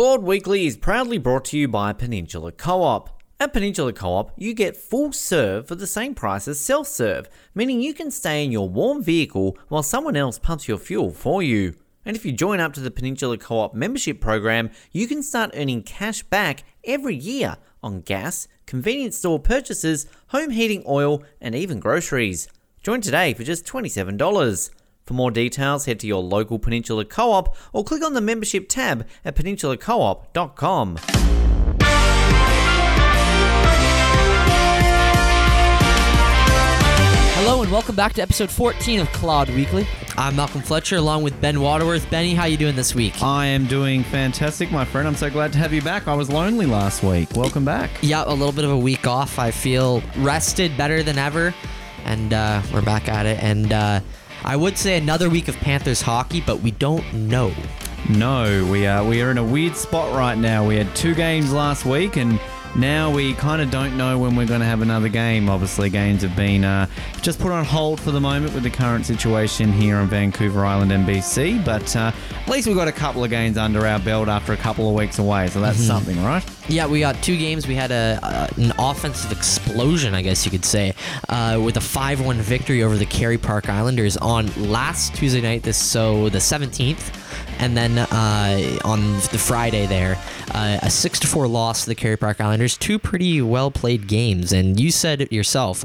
Clawed Weekly is proudly brought to you by Peninsula Co op. At Peninsula Co op, you get full serve for the same price as self serve, meaning you can stay in your warm vehicle while someone else pumps your fuel for you. And if you join up to the Peninsula Co op membership program, you can start earning cash back every year on gas, convenience store purchases, home heating oil, and even groceries. Join today for just $27. For more details, head to your local Peninsula Co op or click on the membership tab at peninsulacoop.com. Hello and welcome back to episode 14 of Clawed Weekly. I'm Malcolm Fletcher along with Ben Waterworth. Benny, how you doing this week? I am doing fantastic, my friend. I'm so glad to have you back. I was lonely last week. Welcome back. Yeah, a little bit of a week off. I feel rested better than ever, and uh, we're back at it. And uh, I would say another week of Panthers hockey, but we don't know. No, we are we are in a weird spot right now. We had two games last week, and now we kind of don't know when we're going to have another game. Obviously, games have been uh, just put on hold for the moment with the current situation here on Vancouver Island, NBC. But uh, at least we've got a couple of games under our belt after a couple of weeks away, so that's something, right? Yeah, we got two games. We had a, uh, an offensive explosion, I guess you could say, uh, with a 5-1 victory over the Kerry Park Islanders on last Tuesday night. This so the 17th, and then uh, on the Friday there, uh, a six to four loss to the Kerry Park Islanders. Two pretty well played games, and you said it yourself.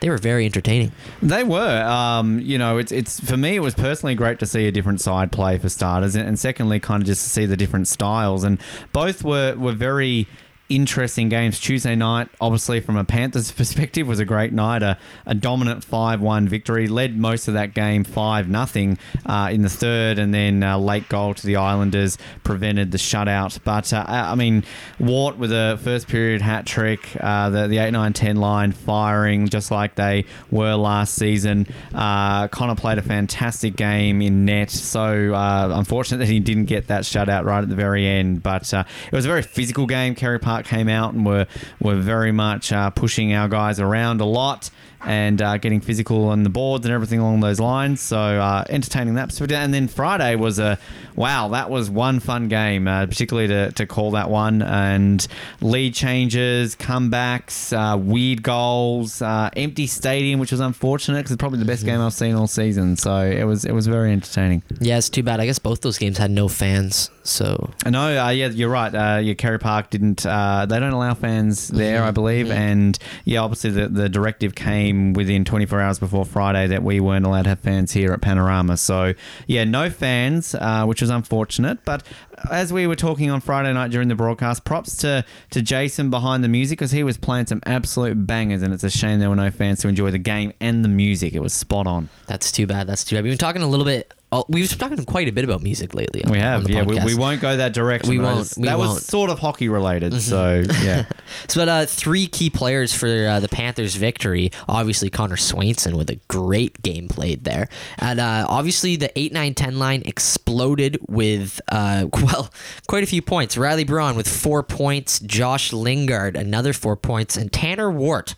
They were very entertaining. They were. Um, you know, it's it's for me. It was personally great to see a different side play for starters, and, and secondly, kind of just to see the different styles. And both were were very interesting games. Tuesday night, obviously from a Panthers perspective, was a great night. A, a dominant five-one victory, led most of that game five nothing uh, in the third, and then uh, late goal to the Islanders prevented the shutout. But uh, I mean, Wart with a first period hat trick, uh, the the eight nine ten line firing just like they were last season. Uh, Connor played a fantastic game in net. So unfortunate that he didn't get that shutout right at the very end, but it was a very physical game. Kerry Park came out and were were very much uh, pushing our guys around a lot and uh, getting physical on the boards and everything along those lines. So uh, entertaining that. And then Friday was a wow. That was one fun game, uh, particularly to, to call that one. And lead changes, comebacks, uh, weird goals, uh, empty stadium, which was unfortunate because it's probably the best game I've seen all season. So it was it was very entertaining. Yeah, it's too bad. I guess both those games had no fans, so I know. Uh, yeah, you're right. Uh, yeah, Kerry Park didn't. Uh, they don't allow fans there, I believe. And yeah, obviously the, the directive came within 24 hours before Friday that we weren't allowed to have fans here at Panorama. So yeah, no fans, uh, which was unfortunate. But as we were talking on Friday night during the broadcast, props to to Jason behind the music because he was playing some absolute bangers, and it's a shame there were no fans to enjoy the game and the music. It was spot on. that's too bad. That's too bad. We've been talking a little bit. Oh, we've been talking quite a bit about music lately. on- We have, yeah. We, we won't go that direction. We won't, just- we that won't. was sort of hockey related. So yeah. So, but uh, three key players for uh, the Panthers' victory. Obviously, Connor Swainson with a great game played there, and uh, obviously the eight nine ten line exploded with uh, well quite a few points. Riley Braun with four points, Josh Lingard another four points, and Tanner Wart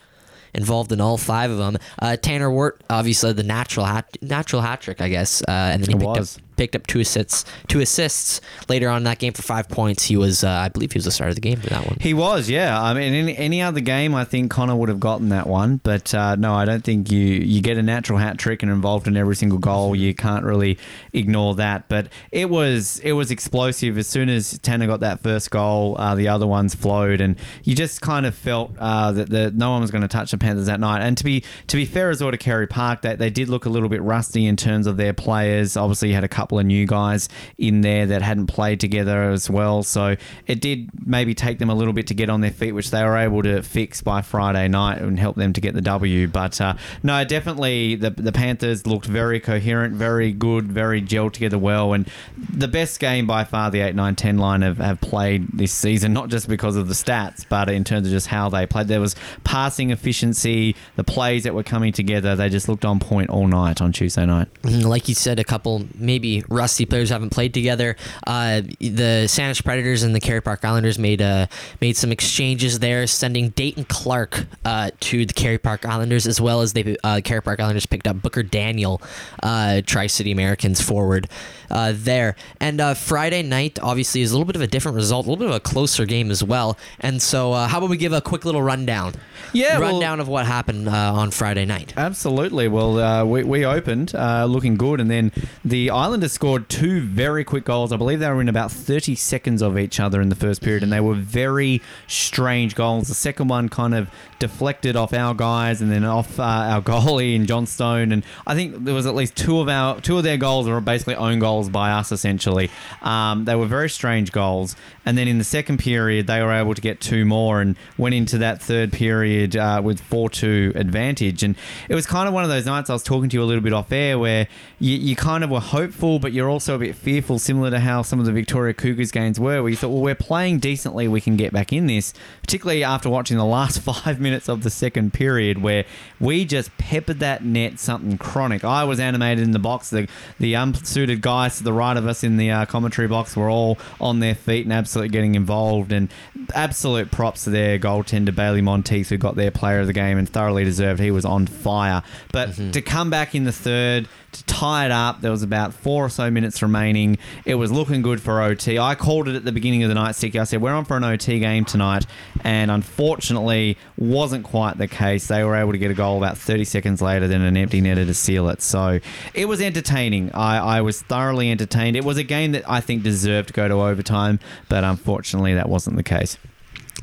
involved in all five of them. Uh, Tanner Wart obviously the natural hat natural hat trick, I guess, uh, and then he It picked was. up picked up two assists two assists later on in that game for five points. He was uh, I believe he was the start of the game for that one. He was, yeah. I mean, any, any other game, I think Connor would have gotten that one. But uh, no, I don't think you you get a natural hat trick and involved in every single goal. You can't really ignore that. But it was it was explosive. As soon as Tanner got that first goal, uh, the other ones flowed, and you just kind of felt uh, that the, no one was going to touch the Panthers that night. And to be to be fair as well to Kerry Park, they, they did look a little bit rusty in terms of their players. Obviously, you had a couple of new guys in there that hadn't played together as well. So it did maybe take them a little bit to get on their feet, which they were able to fix by Friday night and help them to get the W. But uh, no, definitely the, the Panthers looked very coherent, very good, very gelled together well. And the best game by far the 8 9 10 line have, have played this season, not just because of the stats, but in terms of just how they played. There was passing efficiency, the plays that were coming together. They just looked on point all night on Tuesday night. Mhm, like you said, a couple maybe rusty players haven't played together. Uh, the Saanich Predators and the Kerry Park Islanders made uh, made some exchanges there, sending Dayton Clark uh, to the Kerry Park Islanders, as well as they uh, Kerry Park Islanders picked up Booker Daniel, uh, Tri City Americans forward. Uh, there. And uh, Friday night, obviously, is a little bit of a different result, a little bit of a closer game as well. And so, uh, how about we give a quick little rundown? Yeah, well- rundown of what happened uh, on Friday night. Absolutely. Well, uh, we, we opened uh, looking good, and then the Islanders scored two very quick goals. I believe they were in about 30 seconds of each other in the first period, and they were very strange goals. The second one kind of deflected off our guys and then off uh, our goalie in Johnstone. And I think there was at least two of our two of their goals were basically own goals by us. Essentially, um, they were very strange goals. And then in the second period, they were able to get two more and went into that third period uh, with 4 2 advantage. And it was kind of one of those nights I was talking to you a little bit off air where you, you kind of were hopeful, but you're also a bit fearful, similar to how some of the Victoria Cougars games were, where you thought, well, we're playing decently, we can get back in this, particularly after watching the last five minutes of the second period where we just peppered that net something chronic. I was animated in the box. The, the unsuited guys to the right of us in the uh, commentary box were all on their feet and absolutely getting involved. And absolute props to their goaltender, Bailey Monteith, who got their player of the game and thoroughly deserved. He was on fire. But to come back in the third, to tie it up, there was about four or so minutes remaining. It was looking good for OT. I called it at the beginning of the night, Sticky. I said, We're on for an OT game tonight. And unfortunately, wasn't quite the case. They were able to get a goal about 30 seconds later, then an empty netter to seal it. So it was entertaining. I, I was thoroughly entertained. It was a game that I think deserved to go to overtime, but unfortunately, that wasn't the case.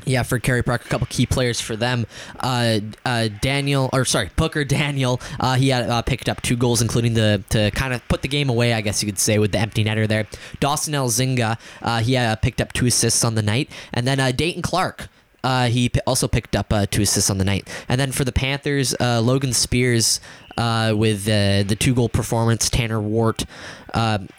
Yeah, for Kerry Park, a couple key players for them. Uh, uh, Daniel, or sorry, Booker Daniel. Uh, he had uh, picked up two goals, including the to kind of put the game away, I guess you could say, with the empty netter there. Dawson Elzinga, uh, he uh, picked up two assists on the night, and then Dayton Clark. He p- also picked up two assists on the night, and then for the Panthers, Logan Spears with the two goal performance. Tanner Wart,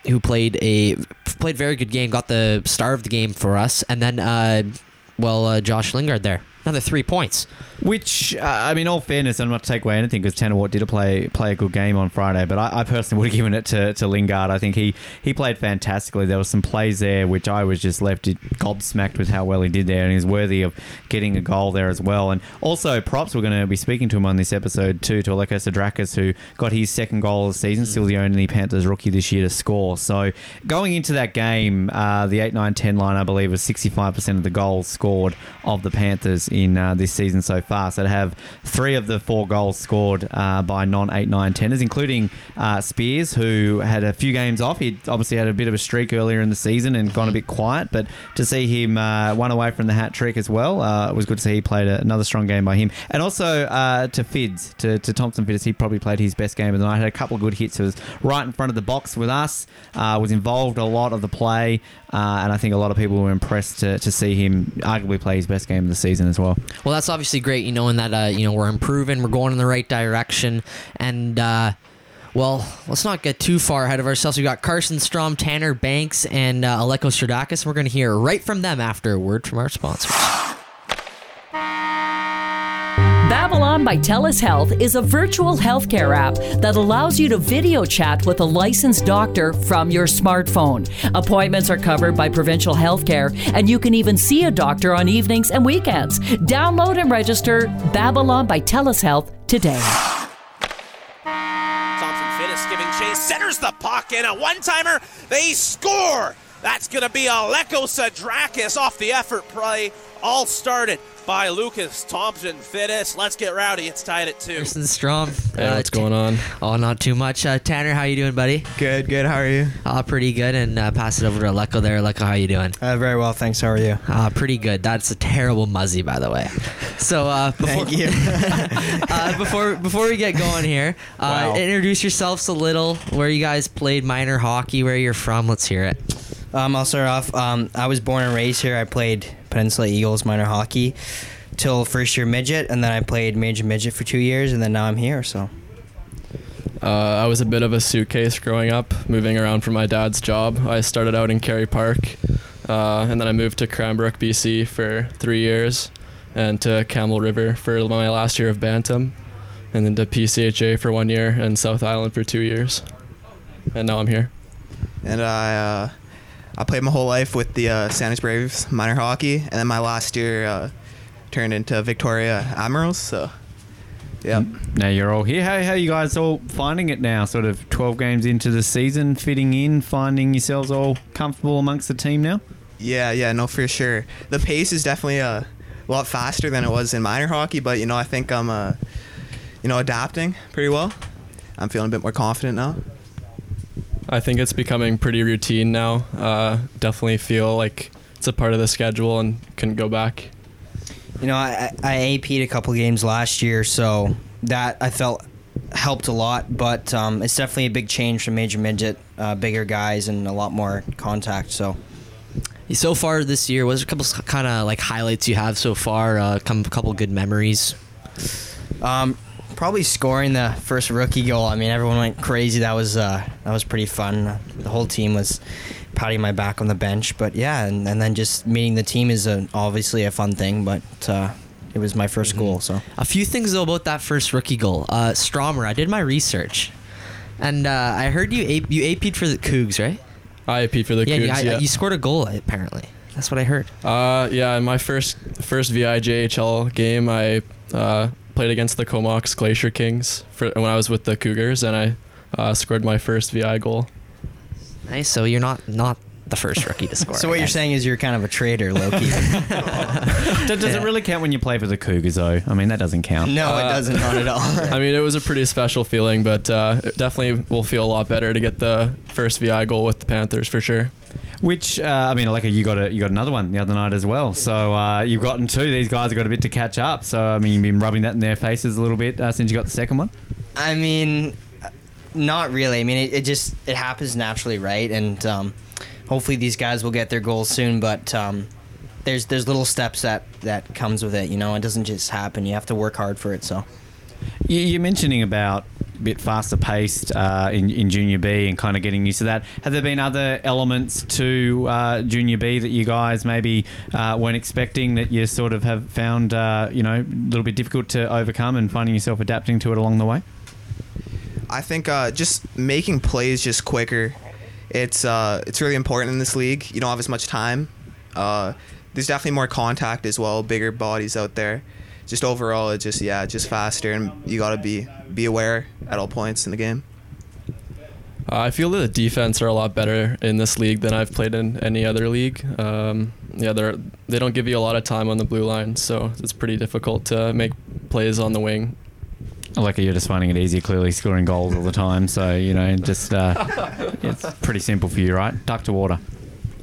who played a played very good game, got the star of the game for us, and then well, uh, Josh Lingard there, another three points. Which, uh, I mean, all fairness, I'm not to take away anything because Tanner Watt did play play a good game on Friday, but I, I personally would have given it to, to Lingard. I think he, he played fantastically. There were some plays there which I was just left gobsmacked with how well he did there, and he's worthy of getting a goal there as well. And also, props, we're going to be speaking to him on this episode too, to Aleko Sdrakas, who got his second goal of the season, still the only Panthers rookie this year to score. So going into that game, uh, the 8 9 10 line, I believe, was 65% of the goals scored of the Panthers in uh, this season so far. So to have three of the four goals scored uh, by non 8 9 10ers, including uh, Spears, who had a few games off. He obviously had a bit of a streak earlier in the season and gone a bit quiet, but to see him uh, one away from the hat trick as well, uh, it was good to see he played a, another strong game by him. And also to Fids, to, to Thompson Fids, he probably played his best game of the night. Had a couple of good hits. He was right in front of the box with us, was involved a lot of the play, uh, and I think a lot of people were impressed to, to see him arguably play his best game of the season as well. Well, that's obviously great, you know, in that uh, you know we're improving, we're going in the right direction, and uh, well, let's not get too far ahead of ourselves. We've got Carson Strom, Tanner Banks, and uh, Aleko Sdrakas. We're going to hear right from them after a word from our sponsors. Babylon by TELUS Health is a virtual healthcare app that allows you to video chat with a licensed doctor from your smartphone. Appointments are covered by provincial healthcare, and you can even see a doctor on evenings and weekends. Download and register Babylon by TELUS Health today. Thompson Finnis giving chase, centers the puck, and a one timer, they score! That's going to be Aleko Sdrakas off the effort play, all started by Lucas Thompson Fittis. Let's get rowdy. It's tied at two. Carson Strom. Hey, what's going on? Oh, not too much. Uh, Tanner, how you doing, buddy? Good, good. How are you? Uh, pretty good. And uh, pass it over to Aleko there. Aleko, how you doing? Uh, very well, thanks. How are you? Uh, pretty good. That's a terrible muzzy, by the way. So uh, before, Thank you. uh, before before we get going here, uh, Wow. introduce yourselves a little. Where you guys played minor hockey? Where you're from? Let's hear it. um, I'll start off. Um, I was born and raised here. I played Peninsula Eagles minor hockey till first year midget, and then I played major midget for two years, and then now I'm here. So Uh, I was a bit of a suitcase growing up, moving around for my dad's job. I started out in Kerry Park, uh, and then I moved to Cranbrook, BC for three years, and to Campbell River for my last year of Bantam, and then to PCHA for one year, and South Island for two years. And now I'm here. and I uh, I played my whole life with the uh, Saanich Braves minor hockey, and then my last year uh, turned into Victoria Admirals. So Yeah. Now you're all here. How how you guys all finding it now? Sort of 12 games into the season, fitting in, finding yourselves all comfortable amongst the team now. Yeah, yeah, no, for sure. The pace is definitely uh, a lot faster than it was in minor hockey, but you know, I think I'm, uh, you know, adapting pretty well. I'm feeling a bit more confident now. I think it's becoming pretty routine now. Uh, definitely feel like it's a part of the schedule and couldn't go back. You know, I, I AP'd a couple games last year, so that I felt helped a lot. But um, it's definitely a big change from major midget, uh, bigger guys, and a lot more contact. So So far this year, was there a couple kind of like highlights you have so far? Uh, come a couple good memories. Um, probably scoring the first rookie goal. I mean, everyone went crazy. That was uh, that was pretty fun. The whole team was patting my back on the bench. But yeah, and, and then just meeting the team is a, obviously a fun thing. But uh, it was my 1st goal, so A few things though about that first rookie goal. Uh, Stromer, I did my research, and uh, I heard you AP, you AP'd for the Cougs, right? I AP for the yeah, you, Cougs. I- yeah. you scored a goal apparently. That's what I heard. Uh, yeah, in my first first VIJHL game, I uh, played against the Comox Glacier Kings for when I was with the Cougars, and I uh, scored my first VI goal. Nice. So you're not not the first rookie to score. so what I you're saying is you're kind of a traitor, Loki. Does, does it really count when you play for the Cougars, though? I mean, that doesn't count. no, it Uh, doesn't. Not at all. I mean, it was a pretty special feeling, but uh, it definitely will feel a lot better to get the first VI goal with the Panthers for sure. Which uh, I mean, like you got a you got another one the other night as well. So uh, you've gotten two. These guys have got a bit to catch up. So I mean, you've been rubbing that in their faces a little bit uh, since you got the second one. I mean, not really. I mean, it, it just it happens naturally, right? And um, hopefully these guys will get their goals soon. But um, there's there's little steps that that comes with it. You know, it doesn't just happen. You have to work hard for it. So You- You're mentioning about bit faster paced uh, in, in Junior B and kind of getting used to that. Have there been other elements to uh, Junior B that you guys maybe uh, weren't expecting that you sort of have found, uh, you know, a little bit difficult to overcome and finding yourself adapting to it along the way? I think uh, just making plays just quicker. It's uh, it's really important in this league. You don't have as much time. There's definitely more contact as well. Bigger bodies out there. Just overall, it's just yeah, just faster, and you gotta be be aware at all points in the game. Uh, I feel that the defense are a lot better in this league than I've played in any other league. Um, yeah, they're they don't give you a lot of time on the blue line, so it's pretty difficult to make plays on the wing. Like you're just finding it easier, clearly scoring goals all the time. So you know, just uh, it's pretty simple for you, right? Duck to water.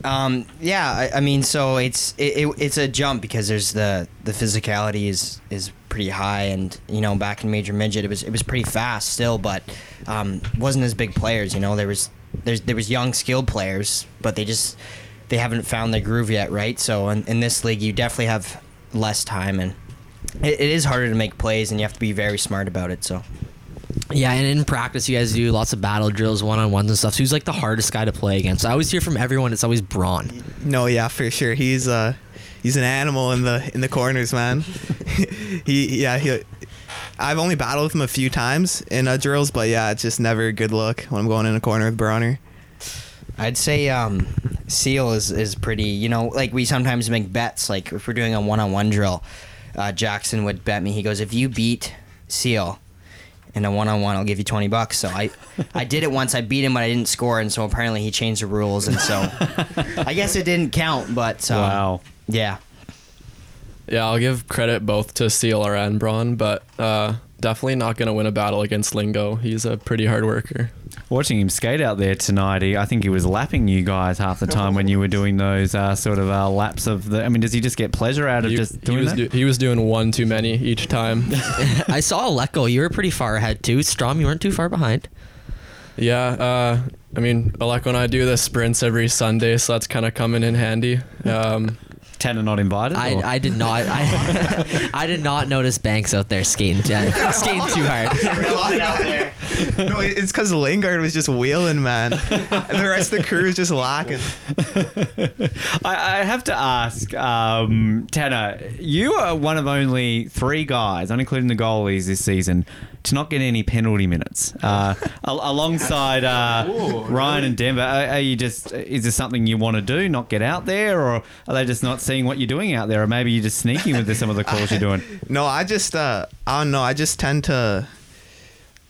Um, yeah, I, I mean, so it's it, it, it's a jump because there's the the physicality is is pretty high, and you know, back in major midget, it was it was pretty fast still, but um, wasn't as big players. You know, there was there's there was young skilled players, but they just they haven't found their groove yet, right? So in, in this league, you definitely have less time, and it, it is harder to make plays, and you have to be very smart about it. So Yeah, and in practice, you guys do lots of battle drills, one on ones and stuff. So who's like the hardest guy to play against? I always hear from everyone it's always Braun. No, yeah, for sure. He's uh he's an animal in the in the corners, man. he yeah, he I've only battled with him a few times in uh, drills, but yeah, it's just never a good look when I'm going in a corner with Bronner. I'd say um, Seal is, is pretty, you know, like we sometimes make bets. Like if we're doing a one on one drill, uh, Jackson would bet me, he goes, if you beat Seal in a one on one, I'll give you 20 bucks. So I, I did it once. I beat him, but I didn't score. And so apparently he changed the rules. And so I guess it didn't count, but um, Wow. yeah. Yeah, I'll give credit both to Sealer and Braun, but uh, definitely not going to win a battle against Lingo. He's a pretty hard worker. Watching him skate out there tonight, he, I think he was lapping you guys half the time when you were doing those uh, sort of uh, laps of the. I mean, does he just get pleasure out of He, just he doing was that? do, he was doing one too many each time. I saw Aleko. You were pretty far ahead too. Strom, you weren't too far behind. yeah, uh, I mean, Aleko and I do the sprints every Sunday, so that's kind of coming in handy. Um, Tanner not invited. I, or- I did not. I, I did not notice Banks out there skating uh, skating too hard. no, it's because Lingard was just wheeling, man, and the rest of the crew is just lacking. I, I have to ask, um, Tanner, you are one of only three guys, not including the goalies this season, to not get any penalty minutes. Uh, alongside uh, Ryan and Denver, are, are you just is this something you want to do, not get out there, or are they just not seeing what you're doing out there, or maybe you're just sneaking with some of the calls you're doing. No, I just uh I don't know. I just tend to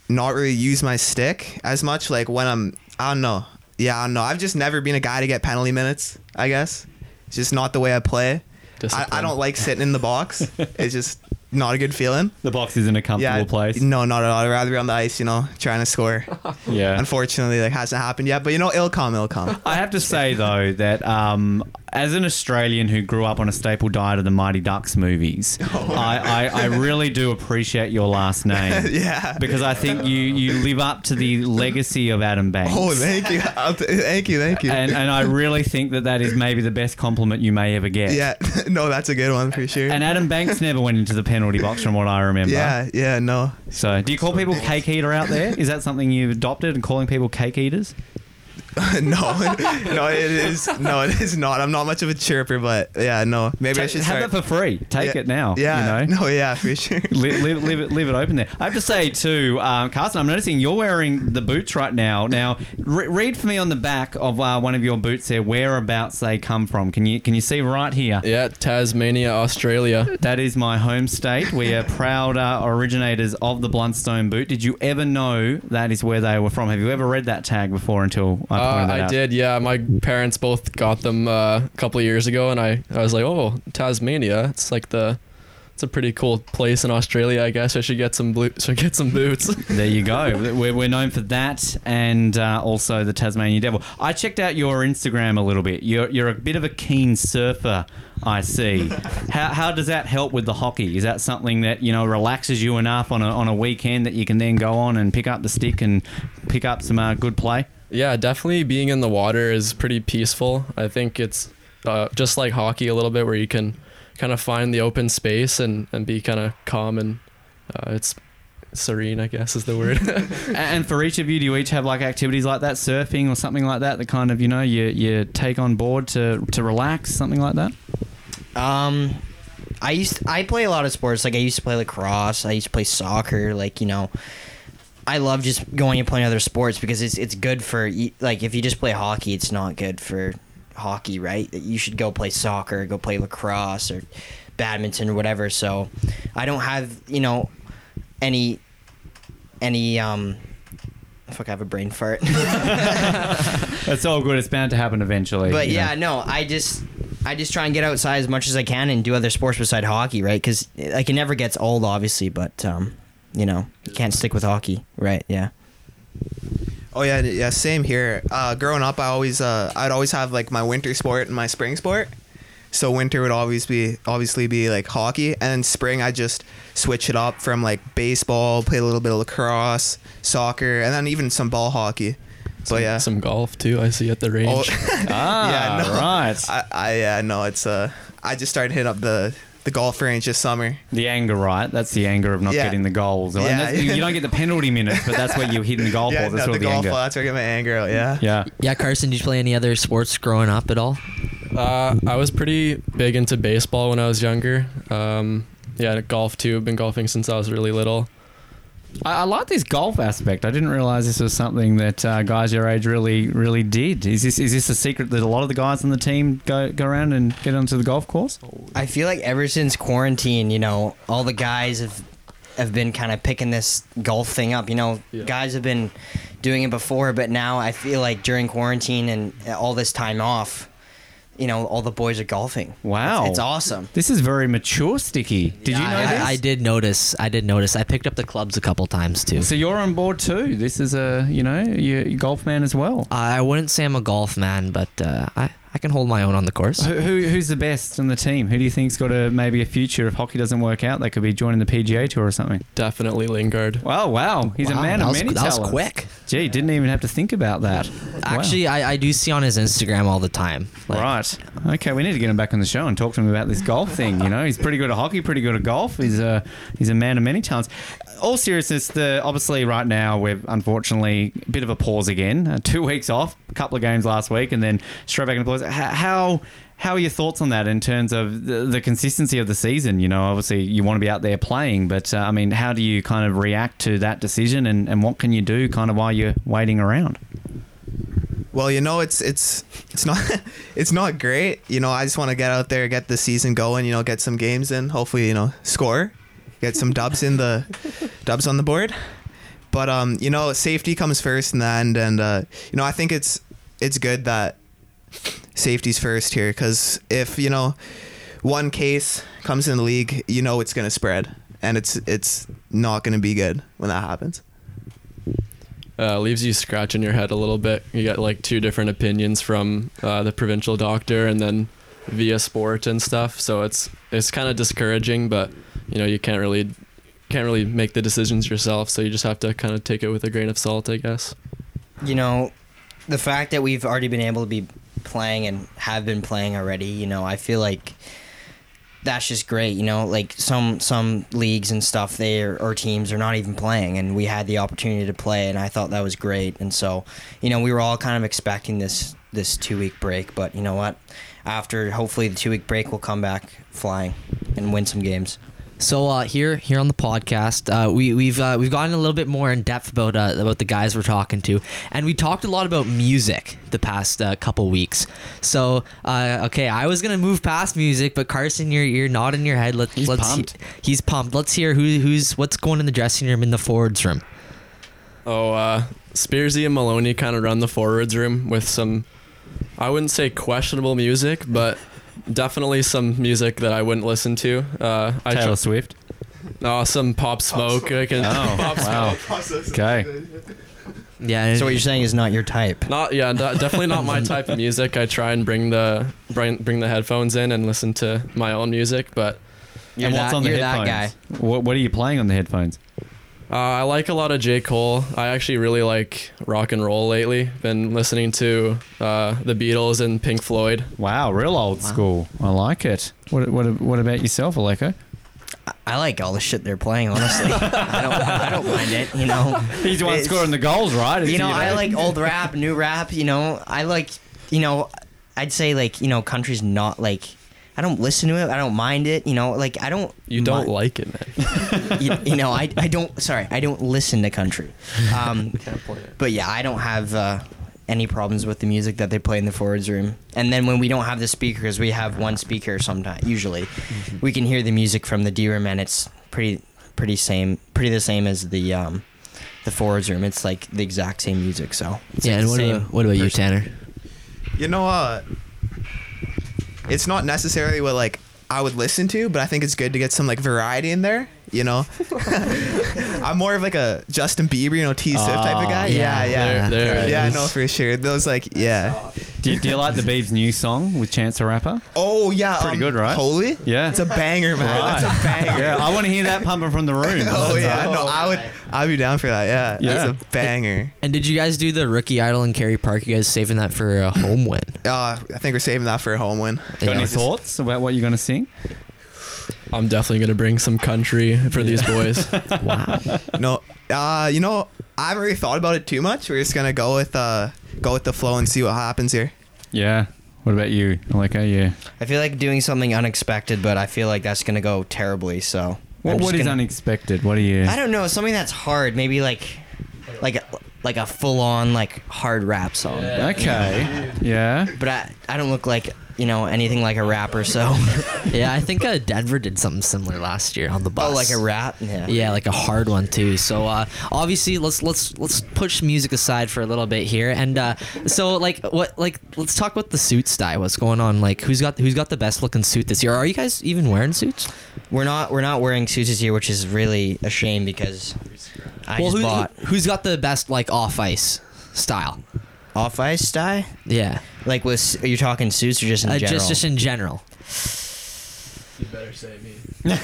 not really use my stick as much. Like when I'm I don't know. Yeah, I don't know. I've just never been a guy to get penalty minutes. I guess it's just not the way I play. I, I don't like sitting in the box. it's just not a good feeling. The box isn't a comfortable Yeah, place. no, not at all. I'd rather be on the ice, you know, trying to score. Yeah. Unfortunately, like hasn't happened yet. But you know, it'll come, it'll come. I have to say though that um, as an Australian who grew up on a staple diet of the Mighty Ducks movies, oh, I, I, I really do appreciate your last name. Yeah. Because I think you, you live up to the legacy of Adam Banks. Oh, thank you. T- thank you, thank you. and, and I really think that that is maybe the best compliment you may ever get. yeah, no, that's a good one for sure. And Adam Banks never went into the penalty box, from what I remember. yeah, yeah, no. So, do you call people cake eater out there? Is that something you've adopted and calling people cake eaters? no, no, it is no, it is not. I'm not much of a chirper, but yeah, no. Maybe I should have start. that for free. Take yeah, it now. Yeah, You know? no, yeah, for sure. Leave, leave, leave it, leave it open there. I have to say too, um, Carson. I'm noticing you're wearing the boots right now. Now, re- read for me on the back of uh, one of your boots there whereabouts they come from. Can you can you see right here? Yeah, Tasmania, Australia. That is my home state. We are proud uh, originators of the Blundstone boot. Did you ever know that is where they were from? Have you ever read that tag before until I pointed Uh, I out? did, yeah. My parents both got them uh, a couple of years ago, and I, I was like, oh, Tasmania. It's like the, it's a pretty cool place in Australia. I guess I should get some blue, should get some boots. There you go. We're, we're known for that and uh, also the Tasmanian Devil. I checked out your Instagram a little bit. You're, you're a bit of a keen surfer, I see. how, how does that help with the hockey? Is that something that, you know, relaxes you enough on a, on a weekend that you can then go on and pick up the stick and pick up some uh, good play? Yeah, definitely being in the water is pretty peaceful. I think it's uh, just like hockey a little bit, where you can kind of find the open space and, and be kind of calm and uh, it's serene, I guess is the word. And for each of you, do you each have like activities like that, surfing or something like that, that kind of, you know, you, you take on board to, to relax, something like that? Um, I used I play a lot of sports. Like I used to play lacrosse. I used to play soccer. Like you know, I love just going and playing other sports because it's it's good for like if you just play hockey, it's not good for hockey, right? You should go play soccer, go play lacrosse or badminton or whatever. So I don't have you know any any um. Fuck, I have a brain fart. That's all good. It's bound to happen eventually. But you know. yeah, no, I just I just try and get outside as much as I can and do other sports beside hockey, right? Because like it never gets old, obviously, but um, you know, you can't stick with hockey, right? Yeah. Oh yeah, yeah, same here. Uh, growing up, I always, uh, I'd always have like my winter sport and my spring sport. So winter would always be, obviously be like hockey, and then spring I just switch it up from like baseball, play a little bit of lacrosse, soccer, and then even some ball hockey. But yeah, Some golf too. I see at the range. Oh, Ah, yeah, no, right. I, I, yeah, no, it's uh, I just started hitting up the the golf range this summer. The anger, right? That's the anger of not Yeah. getting the goals. And Yeah. that's- you don't get the penalty minutes, but that's where you're hitting the golf yeah, ball. That's no, sort the the golf anger. ball. That's where I get my anger out. Yeah. Yeah. Yeah, Carson, did you play any other sports growing up at all? Uh, I was pretty big into baseball when I was younger. Um, yeah, golf too. I've been golfing since I was really little. I, I like this golf aspect. I didn't realize this was something that uh, guys your age really, really did. Is this is this a secret that a lot of the guys on the team go go around and get onto the golf course? I feel like ever since quarantine, you know, all the guys have have been kind of picking this golf thing up. You know, Yeah. guys have been doing it before, but now I feel like during quarantine and all this time off, you know, all the boys are golfing. Wow. It's, it's awesome. This is very mature, Sticky. Did you know I, this? I did notice. I did notice. I picked up the clubs a couple times too. So you're on board too. This is a you know you're a golf man as well. I wouldn't say I'm a golf man, but uh, I I can hold my own on the course. Who, who who's the best on the team? Who do you think's got a maybe a future if hockey doesn't work out? They could be joining the PGA tour or something. Definitely Lingard. Wow, wow, he's a man of was, many that was talents. quick. Gee, didn't even have to think about that. Wow. Actually, I, I do see on his Instagram all the time. Like, right. Okay, we need to get him back on the show and talk to him about this golf thing. You know, he's pretty good at hockey, pretty good at golf. He's a he's a man of many talents. All seriousness, the obviously right now we're unfortunately a bit of a pause again. Uh, two weeks off, a couple of games last week, and then straight back into pause. H- How how are your thoughts on that in terms of the, the consistency of the season? You know, obviously you want to be out there playing, but uh, I mean, how do you kind of react to that decision, and, and what can you do kind of while you're waiting around? Well, you know, it's it's it's not it's not great. You know, I just want to get out there, get the season going. You know, get some games in. Hopefully, you know, score, get some dubs in the dubs on the board. But um, you know, safety comes first in the end, and uh, you know, I think it's it's good that safety's first here because if you know one case comes in the league, you know it's gonna spread, and it's it's not gonna be good when that happens. uh, leaves you scratching your head a little bit. You get like two different opinions from uh, the provincial doctor and then via sport and stuff. So it's it's kind of discouraging, but you know you can't really can't really make the decisions yourself. So you just have to kind of take it with a grain of salt, I guess. you know, the fact that we've already been able to be playing and have been playing already, you know, I feel like that's just great. You know, like some some leagues and stuff, they are, or teams are not even playing, and we had the opportunity to play, and I thought that was great. And so, you know, we were all kind of expecting this this two week break, but you know what? After hopefully the two week break, we'll come back flying and win some games. So uh, here, here on the podcast, uh, we, we've uh, we've gotten a little bit more in depth about uh, about the guys we're talking to, and we talked a lot about music the past uh, couple weeks. So uh, okay, I was gonna move past music, but Carson, you're you're nodding your head. Let, He's let's pumped. he's pumped. Let's hear who who's what's going in the dressing room in the forwards room. Oh, uh, Spearsy and Maloney kind of run the forwards room with some, I wouldn't say questionable music, but definitely some music that I wouldn't listen to. Uh, I Taylor tr- Swift. oh, some pop smoke. I can, Oh, pop wow. smoke. Okay. Yeah. So what you're saying is not your type. Not yeah, de- definitely not my type of music. I try and bring the bring, bring the headphones in and listen to my own music, but You're and what's that, on the you're that headphones? guy. What, what are you playing on the headphones? Uh, I like a lot of J Cole. I actually really like rock and roll lately. Been listening to uh, the Beatles and Pink Floyd. Wow, real old school. I like it. What, what, what about yourself, Aleko? I like all the shit they're playing. Honestly, I don't. I don't mind it. You know. He's the one It's- scoring the goals, right? You Isn't know, I like old rap, new rap. You know, I like. You know, I'd say like you know, country's not like. I don't listen to it. I don't mind it. You know, like I don't. You don't mi- like it, man. you, you know, I, I don't. Sorry, I don't listen to country. Um, but yeah, I don't have uh, any problems with the music that they play in the forwards room. And then when we don't have the speakers, we have one speaker sometimes. Usually, we can hear the music from the D room, and it's pretty pretty same, pretty the same as the um, the forwards room. It's like the exact same music. So it's yeah. like And what about, what about you. Tanner? You know, uh, it's not necessarily what like I would listen to, but I think it's good to get some like variety in there. You know, I'm more of like a Justin Bieber, you know, T Swift type of guy. Oh, Yeah, yeah, There- there yeah. is. No, for sure. Those like, yeah. do, you, do you like the Beebs' new song with Chance the Rapper? Oh yeah, Pretty um, good, right? Holy. Yeah. It's a banger, man. Right. That's a banger. Yeah, I want to hear that pumping from the room. Oh yeah, no, I would, I'd be down for that. Yeah, Yeah. that's a banger. And did you guys do the rookie idol in Kerry Park? You guys saving that for a home win? Uh, I think we're saving that for a home win. Got any thoughts about what you're going to sing? I'm definitely gonna bring some country for these boys. Wow. No, uh, you know, I haven't really thought about it too much. We're just gonna go with, uh, go with the flow and see what happens here. Yeah. What about you, like, Aleko? Yeah. I feel like doing something unexpected, but I feel like that's gonna go terribly. So What, I'm what gonna- unexpected? What are you? I don't know something that's hard. Maybe like, like, like a full on like hard rap song. Okay. Yeah. But I, I don't look like you know anything like a rapper. So yeah, I think uh, Denver did something similar last year on the bus. oh, like a rap. Yeah. Yeah, like a hard one too. So uh, obviously, let's let's let's push music aside for a little bit here, and uh, so like what like let's talk about the suit style. What's going on? Like who's got who's got the best looking suit this year? Are you guys even wearing suits? We're not we're not wearing suits this year, which is really a shame because I well, just who, bought who's got the best like off ice style? Off ice style. Yeah, Like with are you talking suits or just in uh, general? just just in general. you better say me.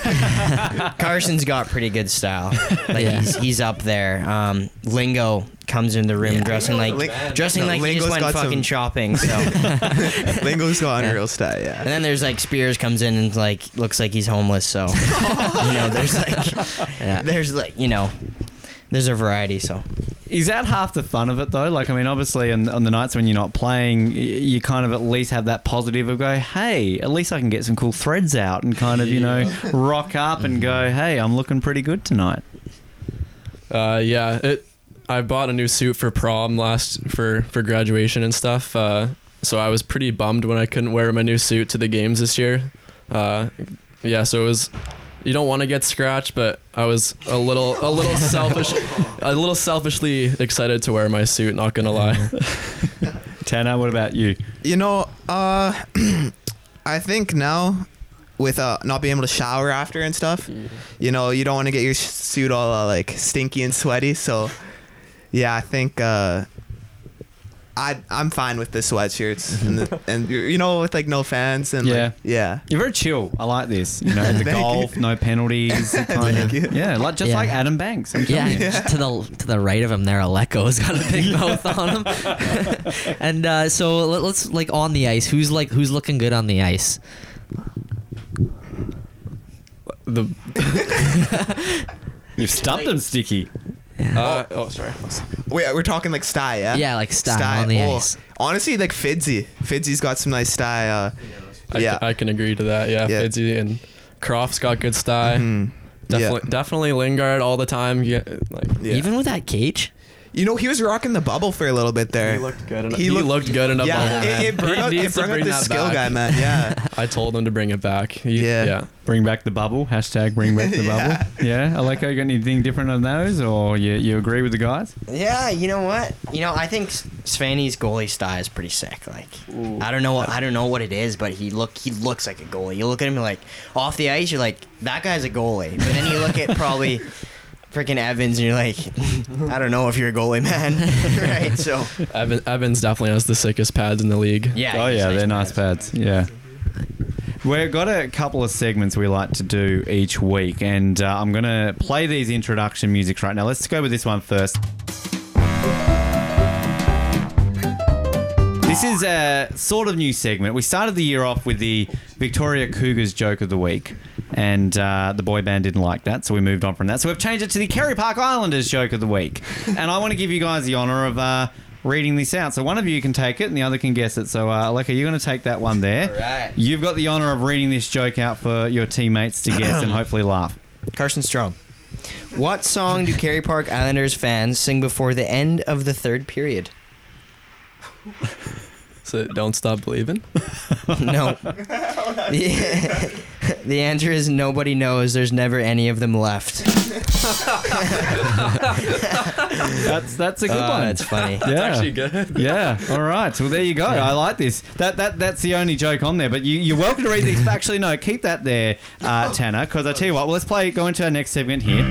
Carson's got pretty good style. Like Yeah. he's, he's up there. Um, Lingo comes in the room dressing like Ling- dressing no, like he Lingo's just went fucking some- shopping. So Lingo's got Yeah. unreal style. Yeah. And then there's like Spears comes in and like looks like he's homeless. So you know there's like Yeah. there's like you know there's a variety. So Is that half the fun of it though? Like, I mean, obviously, on, on the nights when you're not playing, you kind of at least have that positive of go, hey, at least I can get some cool threads out and kind of, you know, rock up and go, hey, I'm looking pretty good tonight. Uh, yeah, it. I bought a new suit for prom last for for graduation and stuff. Uh, so I was pretty bummed when I couldn't wear my new suit to the games this year. Uh, yeah, so it was. You don't want to get scratched, but I was a little a little selfish, a little selfishly excited to wear my suit. Not gonna lie. Tanner, what about you? You know, uh, I think now with uh, not being able to shower after and stuff, you know, you don't want to get your suit all uh, like stinky and sweaty. So, yeah, I think uh, I I'm fine with the sweatshirts and the, and you know with like no fans and Yeah. like, yeah. You're very chill. I like this. You know, the Thank golf, no penalties. Kind of, you. Yeah, like just Yeah. like Adam Banks. I'm Yeah, telling you. just to the to the right of him there, Aleko's got a big mouth on him. and uh, so let, let's like on the ice. Who's like who's looking good on the ice? the You've stumped him, Sticky. Uh, oh sorry. Wait, we're talking like Sty, yeah? Yeah, like style on the oh, ice. Honestly, like Fidzy. Fidzy's got some nice Sty. Uh, yeah. I can agree to that. Yeah, Yeah. Fidzy and Croft's got good style. Mhm. Definitely, definitely Lingard all the time. Yeah, like Yeah. Even with that cage. You know, he was rocking the bubble for a little bit there. he looked good. In, He he, looked- looked, good in a yeah, bubble. it, it brought He it brought out bring the skill back. guy, man. Yeah. I told him to bring it back. He- Yeah. yeah. Bring back the bubble. Hashtag bring back the Yeah. bubble. Yeah. Aleko, you got anything different on those, or you you agree with the guys? Yeah, you know what? You know, I think Svaney's goalie style is pretty sick. Like, I don't know, what I don't know what it is, but he look he looks like a goalie. You look at him like off the ice, you're like that guy's a goalie. But then you look at probably freaking Evans, and you're like, I don't know if you're a goalie, man. right? So Evan, Evans definitely has the sickest pads in the league. yeah. oh yeah, nice they're nice pads. Yeah. We've got a couple of segments we like to do each week, and uh, I'm going to play these introduction musics right now. Let's go with this one first. This is a sort of new segment. We started the year off with the Victoria Cougars joke of the week, and uh, the boy band didn't like that, so we moved on from that. So we've changed it to the Kerry Park Islanders joke of the week, and I want to give you guys the honour of uh, reading this out. So one of you can take it, and the other can guess it. So uh, Aleka, you're going to take that one there. Alright. You've got the honour of reading this joke out for your teammates to guess and hopefully laugh. Carson Strom. What song do Kerry Park Islanders fans sing before the end of the third period? So don't stop believing. No. the, the answer is nobody knows. There's never any of them left. That's that's a good Uh, one. That's funny. yeah. Actually good. Yeah. All right. Well, there you go. I like this. That that that's the only joke on there. But you you're welcome to read these. Actually, no. Keep that there, uh, Tanner. Because I tell you what. Well, let's play. Go into our next segment here.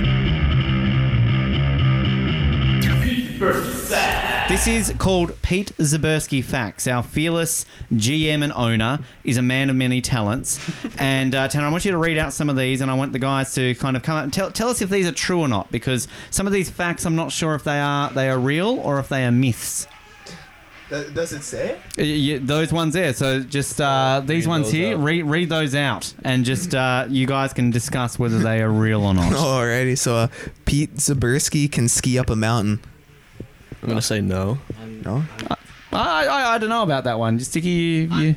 This is called Pete Zabersky Facts. Our fearless GM and owner is a man of many talents. And uh, Tanner, I want you to read out some of these, and I want the guys to kind of come up and tell, tell us if these are true or not, because some of these facts I'm not sure if they are they are real or if they are myths. Does it say? Uh, yeah, those ones there. So just uh, these Read ones those here. out. Read read those out, and just uh, you guys can discuss whether they are real or not. Alrighty, so uh, Pete Zabersky can ski up a mountain. I'm gonna say no. No? I, I I don't know about that one. Just Sticky, you, you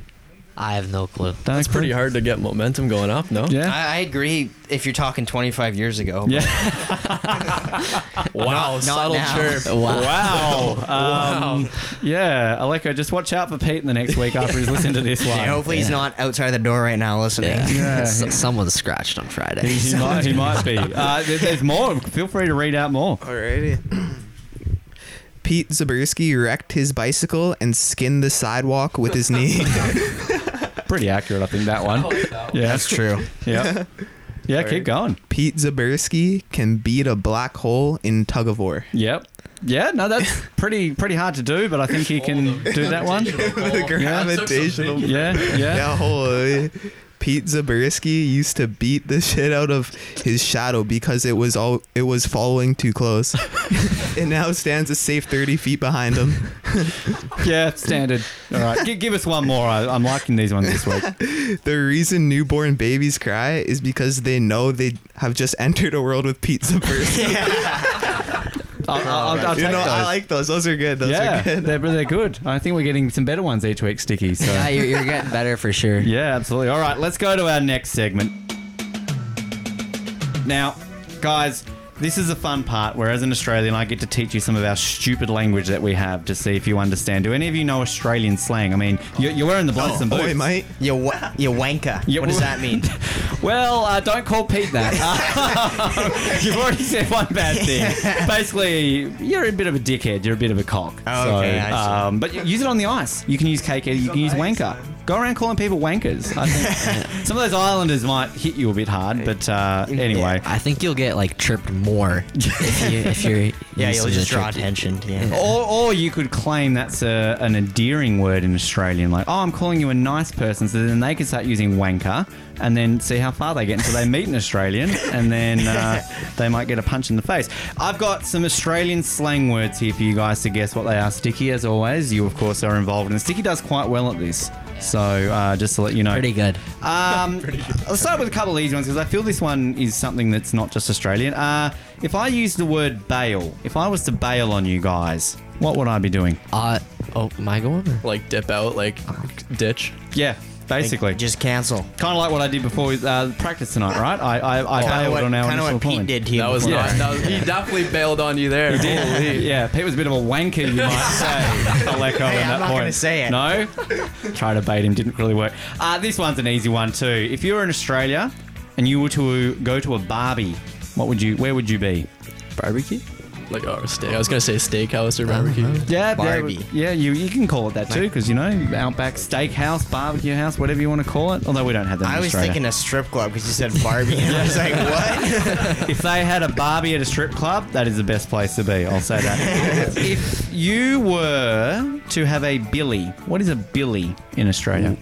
I have no clue. don't It's pretty hard to get momentum going up. No. Yeah. I, I agree if you're talking 25 years ago. Yeah. Wow. Not subtle now. chirp. Wow. Um, Yeah, Aleko, just watch out for Pete in the next week after he's listened to this one. Yeah, hopefully he's not outside the door right now listening. Yeah. Yeah. S- someone scratched on Friday. He, he might, he might be. Uh, there- there's more. Feel free to read out more. Alrighty. Pete Zabersky wrecked his bicycle and skinned the sidewalk with his knee. Pretty accurate, I think that one. Yeah, That's true. Yeah. Yeah, keep going. Pete Zabersky can beat a black hole in tug of war. Yep. Yeah, no, that's pretty pretty hard to do, but I think he can do that one. the gravitational. Yeah, yeah. Yeah, holy. Pete Zabersky used to beat the shit out of his shadow because it was all it was following too close. it now stands a safe thirty feet behind him. Yeah, standard. All right, give, give us one more. I, I'm liking these ones this week. The reason newborn babies cry is because they know they have just entered a world with Pete Zabersky. I'll, I'll, I'll you take know, those. I like those. Those are good. Those yeah, are good. they're, they're good. I think we're getting some better ones each week, Sticky. So Yeah, you're, you're getting better for sure. Yeah, absolutely. All right, let's go to our next segment. Now, guys, this is a fun part. Where as an Australian, I get to teach you some of our stupid language that we have to see if you understand. Do any of you know Australian slang? I mean, you're, you're wearing the blokes and boots. Oi, mate. You wa- you're wanker. Yeah, what does that mean? Well, uh, don't call Pete that. Uh, you've already said one bad thing. Basically, you're a bit of a dickhead. You're a bit of a cock. Oh, okay, I see. Um, but use it on the ice. You can use cake. You can use wanker. Go around calling people wankers. I think some of those islanders might hit you a bit hard, but uh, anyway. I think you'll get like tripped more if you if you're yeah, using you'll the just draw attention. Yeah. Or, or you could claim that's a, an endearing word in Australian, like, oh, I'm calling you a nice person, so then they can start using wanker and then see how far they get until they meet an Australian and then uh, they might get a punch in the face. I've got some Australian slang words here for you guys to guess what they are. Sticky, as always, you, of course, are involved, and Sticky does quite well at this. So uh, just to let you know. Pretty good. Um, I'll start with a couple of easy ones because I feel this one is something that's not just Australian. Uh, if I use the word bail, if I was to bail on you guys, what would I be doing? Uh oh, am I going? Or? Like dip out, like ditch. Yeah, basically. Just cancel. kind of like what I did before with uh, practice tonight, right? I, I, I Kind bailed what, on our kinda initial what Pete point. did to you. That was before. not. That was, he definitely bailed on you there. He did. Yeah, Pete was a bit of a wanker, you might say. Aleko Hey, at I'm that not point. gonna say it. No? Try to bait him, didn't really work. Uh, this one's an easy one too. If you were in Australia and you were to go to a Barbie, what would you? Where would you be? Barbecue? Like oh, or steak. I was gonna say steakhouse or barbecue. Uh-huh. Yeah, Barbie. Yeah, you you can call it that too, because you know, Outback Steakhouse, barbecue house, whatever you want to call it. Although we don't have that. I in was Australia. thinking a strip club because you said Barbie. and I was like, what? if they had a Barbie at a strip club, that is the best place to be. I'll say that. if you were to have a billy, what is a billy in Australia?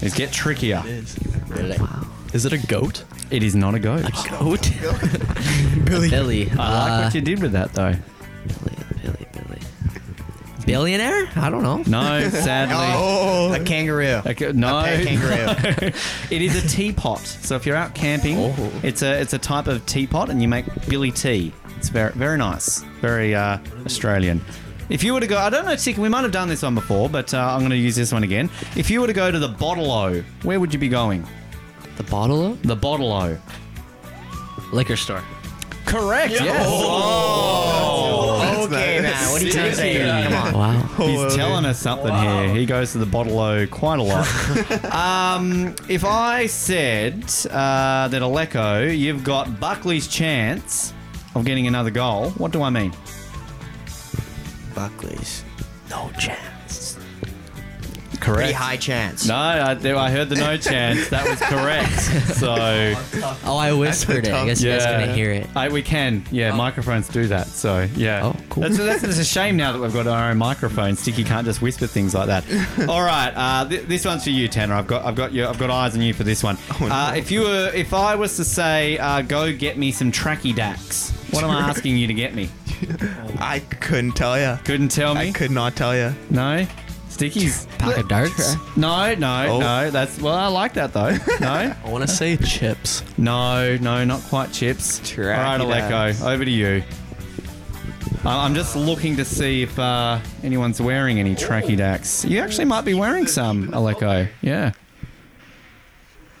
It's get trickier. Is it a goat? It is not a goat. Goat. Billy. I like Uh, what you did with that though. Billy. Billy. Billy. Billionaire? I don't know. No, sadly. Oh, a kangaroo. Okay, no, A pet kangaroo. it is a teapot. So if you're out camping, it's a it's a type of teapot, and you make billy tea. It's very very nice, very uh, Australian. If you were to go, I don't know, Tick, we might have done this one before, but uh, I'm going to use this one again. If you were to go to the Bottle-O, where would you be going? The bottle of The Bottle-O. liquor store. Correct. Yes. Oh. okay, man. What are you trying to say? Come on. Wow. He's telling us something here. He goes to the bottle O quite a lot. um, if I said uh, that Aleko, you've got Buckley's chance of getting another goal, what do I mean? Buckley's. No chance. Correct. Pretty high chance. No, I, I heard the no chance. That was correct. So Oh, I whispered it. I guess you guys yeah, couldn't hear it. I, we can. Yeah, microphones do that. So yeah. Oh, cool. That's, that's, that's a shame now that we've got our own microphones. Sticky can't just whisper things like that. All right, uh, th- this one's for you, Tanner. I've got I've got you. I've got eyes on you for this one. uh, if you were, if I was to say, uh, go get me some tracky dacks, what am I asking you to get me? I couldn't tell you. Couldn't tell me. I me. could not tell you. No. Stickies. Pack of darts. No, no, Oh. no. That's well, I like that though. No. I want to say chips. No, no, not quite chips. Tracky All right, dacks. Aleko, over to you. I- I'm just looking to see if uh, anyone's wearing any tracky dacks. You actually might be wearing some, Aleko. Yeah.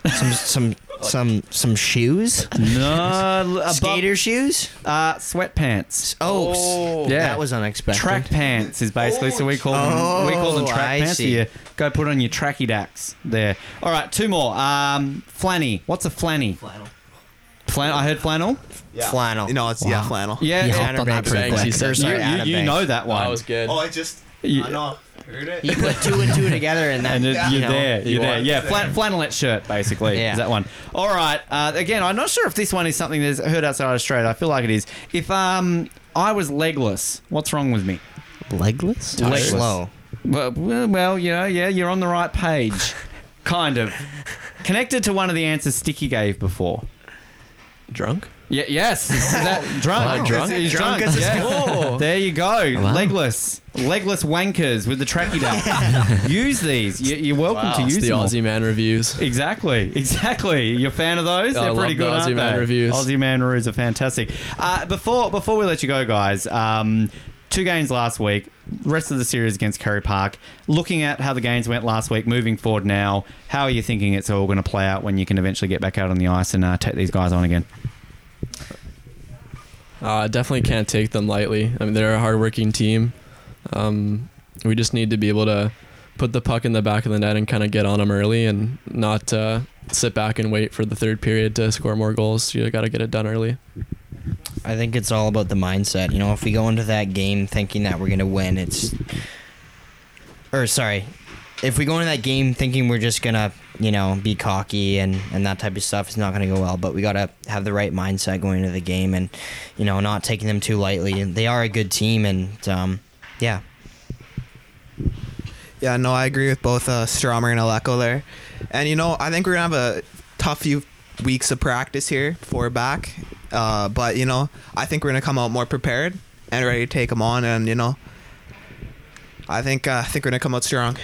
Some some some some shoes. No, a Skater shoes. uh, sweatpants. Oh, Yeah. that was unexpected. Track pants is basically so we call them we call them Oh, track I pants. So see. you go put on your tracky dacks there. All right, two more. Um, flanny. What's a flanny? Flannel. Flan- I heard flannel. Flannel. No, it's yeah, flannel. Yeah, You yeah. hopped on that pretty Banks, quick. he said. Or sorry, You, Adam you, you Banks. know that one. That was good. Oh, I just You- know. Heard it. You put two and two together, and then And it, you're you know, there. You're there. Yeah, flan- flannelette shirt, basically. Yeah. Is that one. All right. Uh, again, I'm not sure if this one is something that's heard outside of Australia. I feel like it is. If um I was legless, what's wrong with me? Legless? Legless. slow. Well, well, well, you know, yeah, you're on the right page. kind of. Connected to one of the answers Sticky gave before. Drunk? Yeah, yes. Is that drunk? Wow. Drunk? He's Drunk drunk. yeah. There you go. Wow. Legless. Legless wankers with the tracky dack. use these. You- You're welcome to It's use the them. Aussie Man reviews. Exactly, exactly. You're a fan of those? They're love pretty the good, aren't Aussie Man they? reviews. Aussie Man reviews are fantastic. Uh, before before we let you go, guys, um, two games last week. Rest of the series against Kerry Park. Looking at how the games went last week, moving forward now, how are you thinking it's all going to play out when you can eventually get back out on the ice and uh, take these guys on again? Uh, definitely can't take them lightly. I mean, they're a hardworking team. Um, we just need to be able to put the puck in the back of the net and kind of get on them early and not uh, sit back and wait for the third period to score more goals. You got to get it done early. I think it's all about the mindset. You know, if we go into that game thinking that we're gonna win, it's or sorry, if we go into that game thinking we're just gonna, you know, be cocky and and that type of stuff, it's not gonna go well. But we gotta have the right mindset going into the game, and you know, not taking them too lightly. And they are a good team, and um, yeah, Yeah, no, I agree with both uh, Stromer and Aleko there. And you know, I think we're gonna have a tough few weeks of practice here for back. Uh, but you know, I think we're gonna come out more prepared and ready to take them on. And you know, I think uh, I think we're gonna come out strong.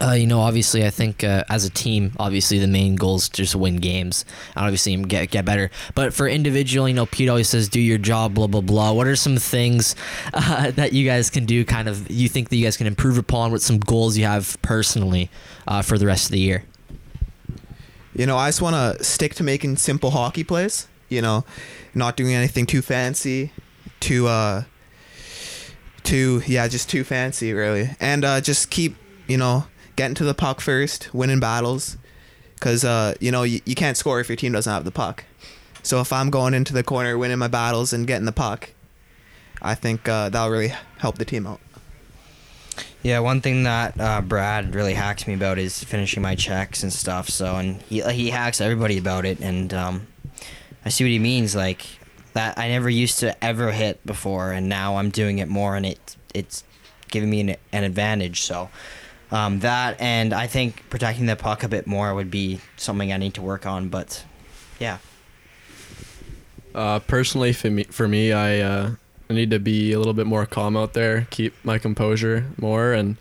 Uh, you know, obviously, I think uh, as a team, obviously the main goal is just win games and obviously get get better. But for individual, you know, Pete always says, "Do your job." Blah blah blah. What are some things uh, that you guys can do? Kind of, you think that you guys can improve upon? What some goals you have personally uh, for the rest of the year? You know, I just want to stick to making simple hockey plays. You know, not doing anything too fancy, too uh, too yeah, just too fancy really, and uh, just keep you know getting to the puck first, winning battles, because uh, you know you, you can't score if your team doesn't have the puck. So if I'm going into the corner, winning my battles, and getting the puck, I think uh, that'll really help the team out. yeah. One thing that uh, Brad really hacks me about is finishing my checks and stuff. So and he he hacks everybody about it, and um, I see what he means. Like that, I never used to ever hit before, and now I'm doing it more, and it it's giving me an, an advantage. So um, that, and I think protecting the puck a bit more would be something I need to work on. But yeah, Uh, personally, for me, for me, I uh, need to be a little bit more calm out there, keep my composure more, and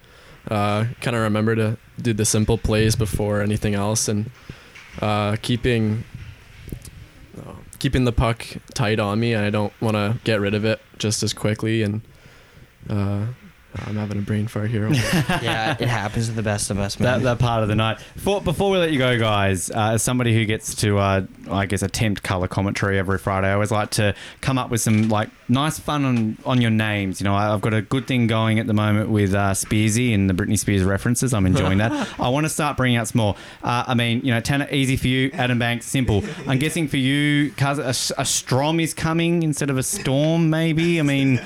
uh, kind of remember to do the simple plays before anything else, and uh, keeping keeping the puck tight on me. I don't want to get rid of it just as quickly, and uh, I'm having a brain fart here. yeah, it happens to the best of us, man. that, that part of the night. For, before we let you go, guys, uh, as somebody who gets to, uh, I guess, attempt color commentary every Friday, I always like to come up with some like nice fun on, on your names. You know, I- I've got a good thing going at the moment with uh, Spearsy and the Britney Spears references. I'm enjoying that. I want to start bringing out some more. Uh, I mean, you know, Tanner, easy for you. Adam Banks, simple. I'm guessing for you, Kaz, a, a strom is coming instead of a storm, maybe. I mean.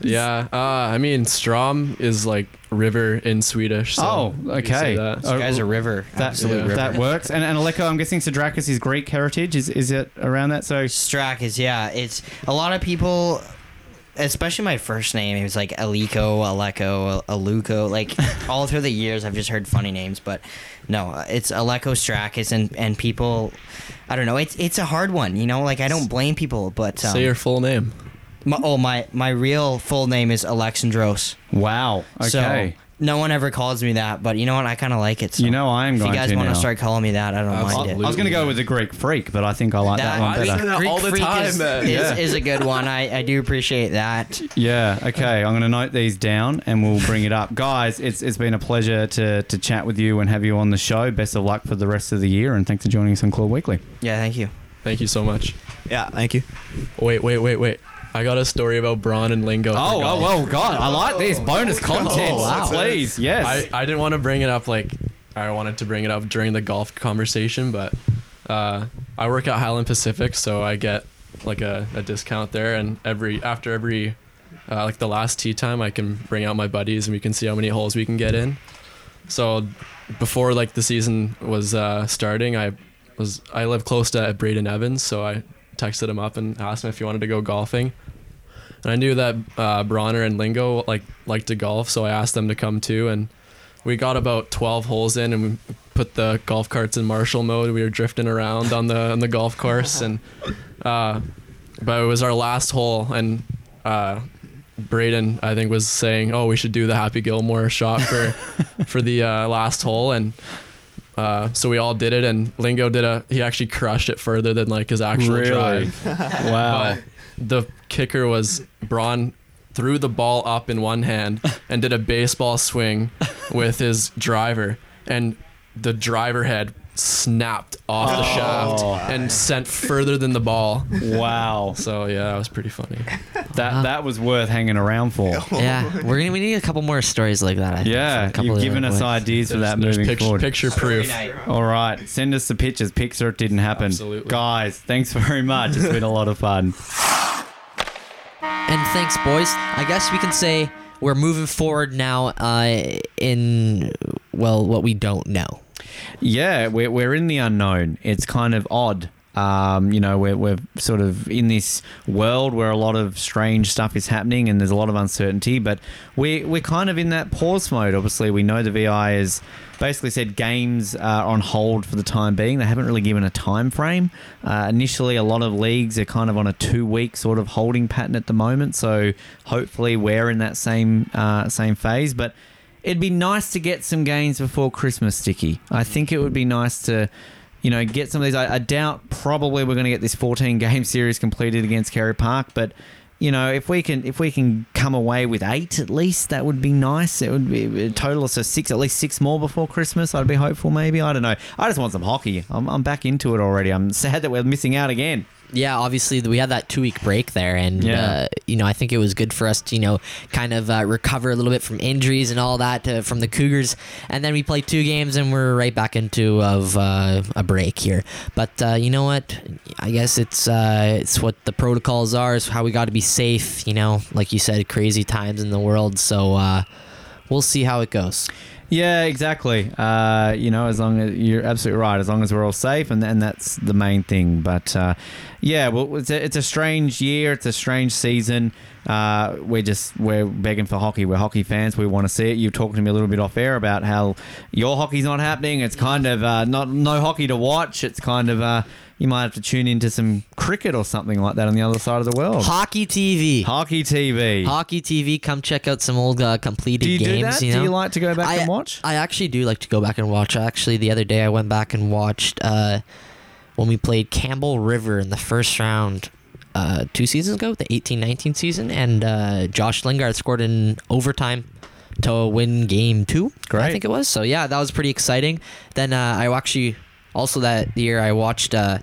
Yeah, uh, I mean Strom is like river in Swedish. So Oh, okay. say that. This guy's a river, That, absolute yeah. river. that works. And, and Aleko, I'm guessing Sdrakas is Greek heritage. Is is it around that? So Strack is yeah. It's a lot of people, especially my first name. It was like Aliko, Aleko, Aluko. Like all through the years, I've just heard funny names, but no, it's Aleko Sdrakas, and and people, I don't know. It's it's a hard one, you know. Like I don't blame people, but um, Say your full name. My, oh my my real full name is Alexandros. wow. Okay. So no one ever calls me that, but you know what? I kind of like it. So You know I am If going you guys wanna start calling me that, I don't mind it. I was going to go with the Greek freak, but I think I like that, That- one I better. that Greek all the freak time, is, man. is, Yeah. is a good one. I, I do appreciate that. Yeah. Okay. I'm going to note these down and we'll bring it up, guys. It's it's been a pleasure to to chat with you and have you on the show. Best of luck for the rest of the year, and thanks for joining us on Clawed Weekly. Yeah, thank you. Thank you so much. Yeah, thank you. Wait, wait, wait, wait. I got a story about Braun and Lingo. for Oh, golf. oh, oh, God! I like this bonus content. Oh, wow. Please, yes. I, I didn't want to bring it up like I wanted to bring it up during the golf conversation, but uh, I work at Highland Pacific, so I get like a, a discount there, and every after every uh, like the last tee time, I can bring out my buddies and we can see how many holes we can get in. So before like the season was uh, starting, I was I live close to Braden Evans, so I texted him up and asked him if he wanted to go golfing. And I knew that uh, Bronner and Lingo like like to golf, so I asked them to come too. And we got about 12 holes in, and we put the golf carts in martial mode. We were drifting around on the on the golf course, and uh, but it was our last hole, and uh, Braden I think was saying, "Oh, we should do the Happy Gilmore shot for for the uh, last hole," and uh, so we all did it, and Lingo did a. He actually crushed it further than like his actual Really? drive. wow. But the kicker was Braun threw the ball up in one hand and did a baseball swing with his driver. And the driver head snapped off the shaft and sent further than the ball. Wow, So yeah, that was pretty funny. that that was worth hanging around for. Yeah, we're gonna we need a couple more stories like that. I think, Yeah, from a couple you've of given us ways. ideas for that There's moving picture, forward. picture proof. All right, send us the pictures. Picture it didn't happen. Absolutely. Guys, thanks very much. It's been a lot of fun. And thanks, boys. I guess we can say we're moving forward now uh, in well what we don't know. Yeah, we're, we're in the unknown. It's kind of odd. Um, you know, we're, we're sort of in this world where a lot of strange stuff is happening and there's a lot of uncertainty, but we, we're kind of in that pause mode. Obviously, we know the VI has basically said games are on hold for the time being. They haven't really given a time frame. Uh, initially, a lot of leagues are kind of on a two week sort of holding pattern at the moment, so hopefully we're in that same uh, same phase. But it'd be nice to get some games before Christmas, Sticky. I think it would be nice to, you know, get some of these. I, I doubt probably we're going to get this 14 game series completed against Kerry Park, but you know, if we can if we can come away with eight at least, that would be nice. It would be a total of so six, at least six more before Christmas. I'd be hopeful. Maybe I don't know. I just want some hockey. I'm, I'm back into it already. I'm sad that we're missing out again. Yeah, obviously we had that two week break there, and Yeah. uh, you know I think it was good for us to you know kind of uh, recover a little bit from injuries and all that uh, from the Cougars, and then we played two games and we're right back into of uh, a break here. But uh, you know what? I guess it's uh, it's what the protocols are. Is how we got to be safe. You know, like you said, crazy times in the world. So uh, we'll see how it goes. Yeah, exactly. Uh, you know, as long as you're absolutely right, as long as we're all safe, and, and that's the main thing. But uh, yeah, well, it's a, it's a strange year. It's a strange season. Uh, we're just we're begging for hockey. We're hockey fans. We want to see it. You talked to me a little bit off air about how your hockey's not happening. It's kind of uh, not no hockey to watch. It's kind of uh, you might have to tune into some cricket or something like that on the other side of the world. Hockey TV. Hockey TV. Hockey TV. Come check out some old uh, completed do you games. do that? You know? Do you like to go back I, and watch? I actually do like to go back and watch. Actually, the other day I went back and watched uh, when we played Campbell River in the first round uh, two seasons ago, the 18-19 season, and uh, Josh Lingard scored in overtime to win game two. I think it was. So yeah, that was pretty exciting. Then uh, I actually also that year I watched. Uh,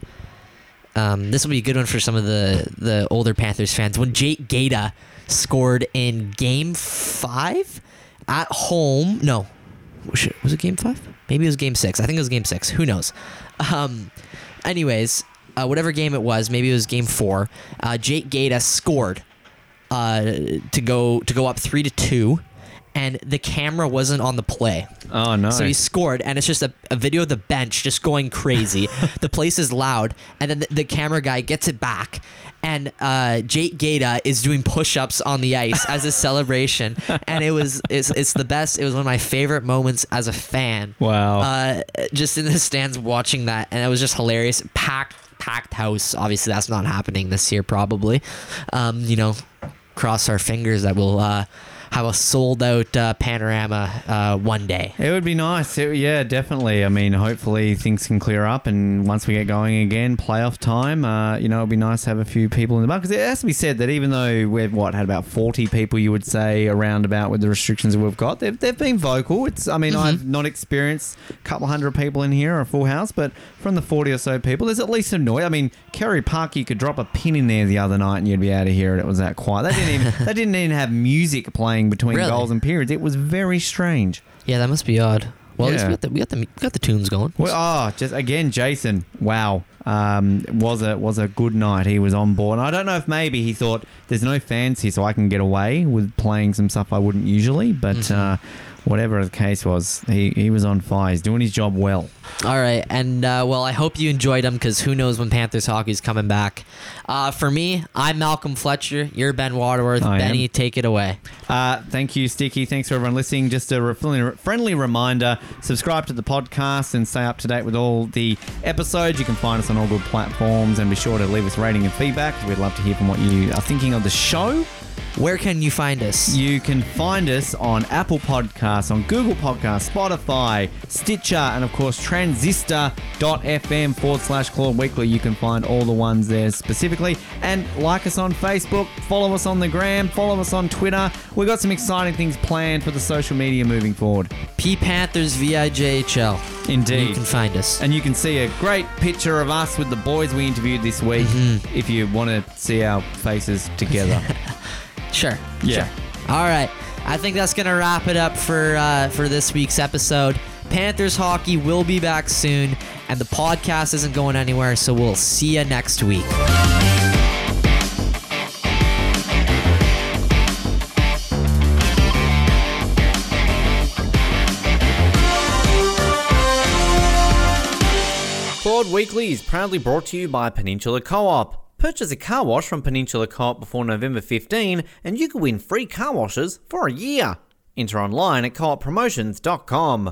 um, this will be a good one for some of the the older Panthers fans. When Jake Gata scored in Game Five at home, no, was it, was it Game Five? Maybe it was Game Six. I think it was Game Six. Who knows? Um, anyways, uh, whatever game it was, maybe it was Game Four. Uh, Jake Gata scored uh, to go to go up three to two, and the camera wasn't on the play. oh no! So he scored, and it's just a, a video of the bench just going crazy. the place is loud, and then the, the camera guy gets it back, and uh, Jake Gata is doing push-ups on the ice as a celebration, and it was it's, it's the best. It was one of my favorite moments as a fan. Wow. Uh, just in the stands watching that, and it was just hilarious. Packed packed house. Obviously, that's not happening this year, probably. Um, you know, cross our fingers that we'll uh, have a sold out uh, panorama uh, one day. It would be nice. It- yeah, definitely. I mean, hopefully things can clear up, and once we get going again, playoff time, uh, you know, it'd be nice to have a few people in the bar. Because it has to be said that even though we've what had about forty people, you would say around about with the restrictions that we've got, they've, they've been vocal. It's. I mean, I've not experienced a couple hundred people in here or a full house, but from the forty or so people, there's at least some noise. I mean, Kerry Park, you could drop a pin in there the other night, and you'd be able to hear it. It was that quiet. They didn't even. they didn't even have music playing between Really? goals and periods. It was very strange. Yeah, that must be odd. Well, at least Yeah. we got the we got the we got the tunes going. Well, oh, just again, Jason. Wow, um, was a was a good night. He was on board. I don't know if maybe he thought there's no fans here, so I can get away with playing some stuff I wouldn't usually. But uh, whatever the case was, he, he was on fire. He's doing his job well. All right, and uh, well, I hope you enjoyed them because who knows when Panthers hockey's coming back. Uh, for me, I'm Malcolm Fletcher. You're Ben Waterworth. I am. Benny, take it away. Uh, thank you, Sticky. Thanks for everyone listening. Just a re- friendly reminder subscribe to the podcast and stay up to date with all the episodes. You can find us on all good platforms and be sure to leave us rating and feedback. We'd love to hear from what you are thinking of the show. Where can you find us? You can find us on Apple Podcasts, on Google Podcasts, Spotify, Stitcher, and of course transistor.fm forward slash Clawed Weekly. You can find all the ones there specifically. And like us on Facebook, follow us on the gram, follow us on Twitter. We've got some exciting things planned for the social media moving forward. P Panthers VIJHL. Indeed. You can find us. And you can see a great picture of us with the boys we interviewed this week Mm-hmm. if you want to see our faces together. Sure. Yeah. Sure. All right. I think that's gonna wrap it up for uh, for this week's episode. Panthers hockey will be back soon, and the podcast isn't going anywhere. So we'll see you next week. Clawed Weekly is proudly brought to you by Peninsula Co-op. Purchase a car wash from Peninsula Co-op before November 15 and you can win free car washes for a year. Enter online at cooppromotions.com.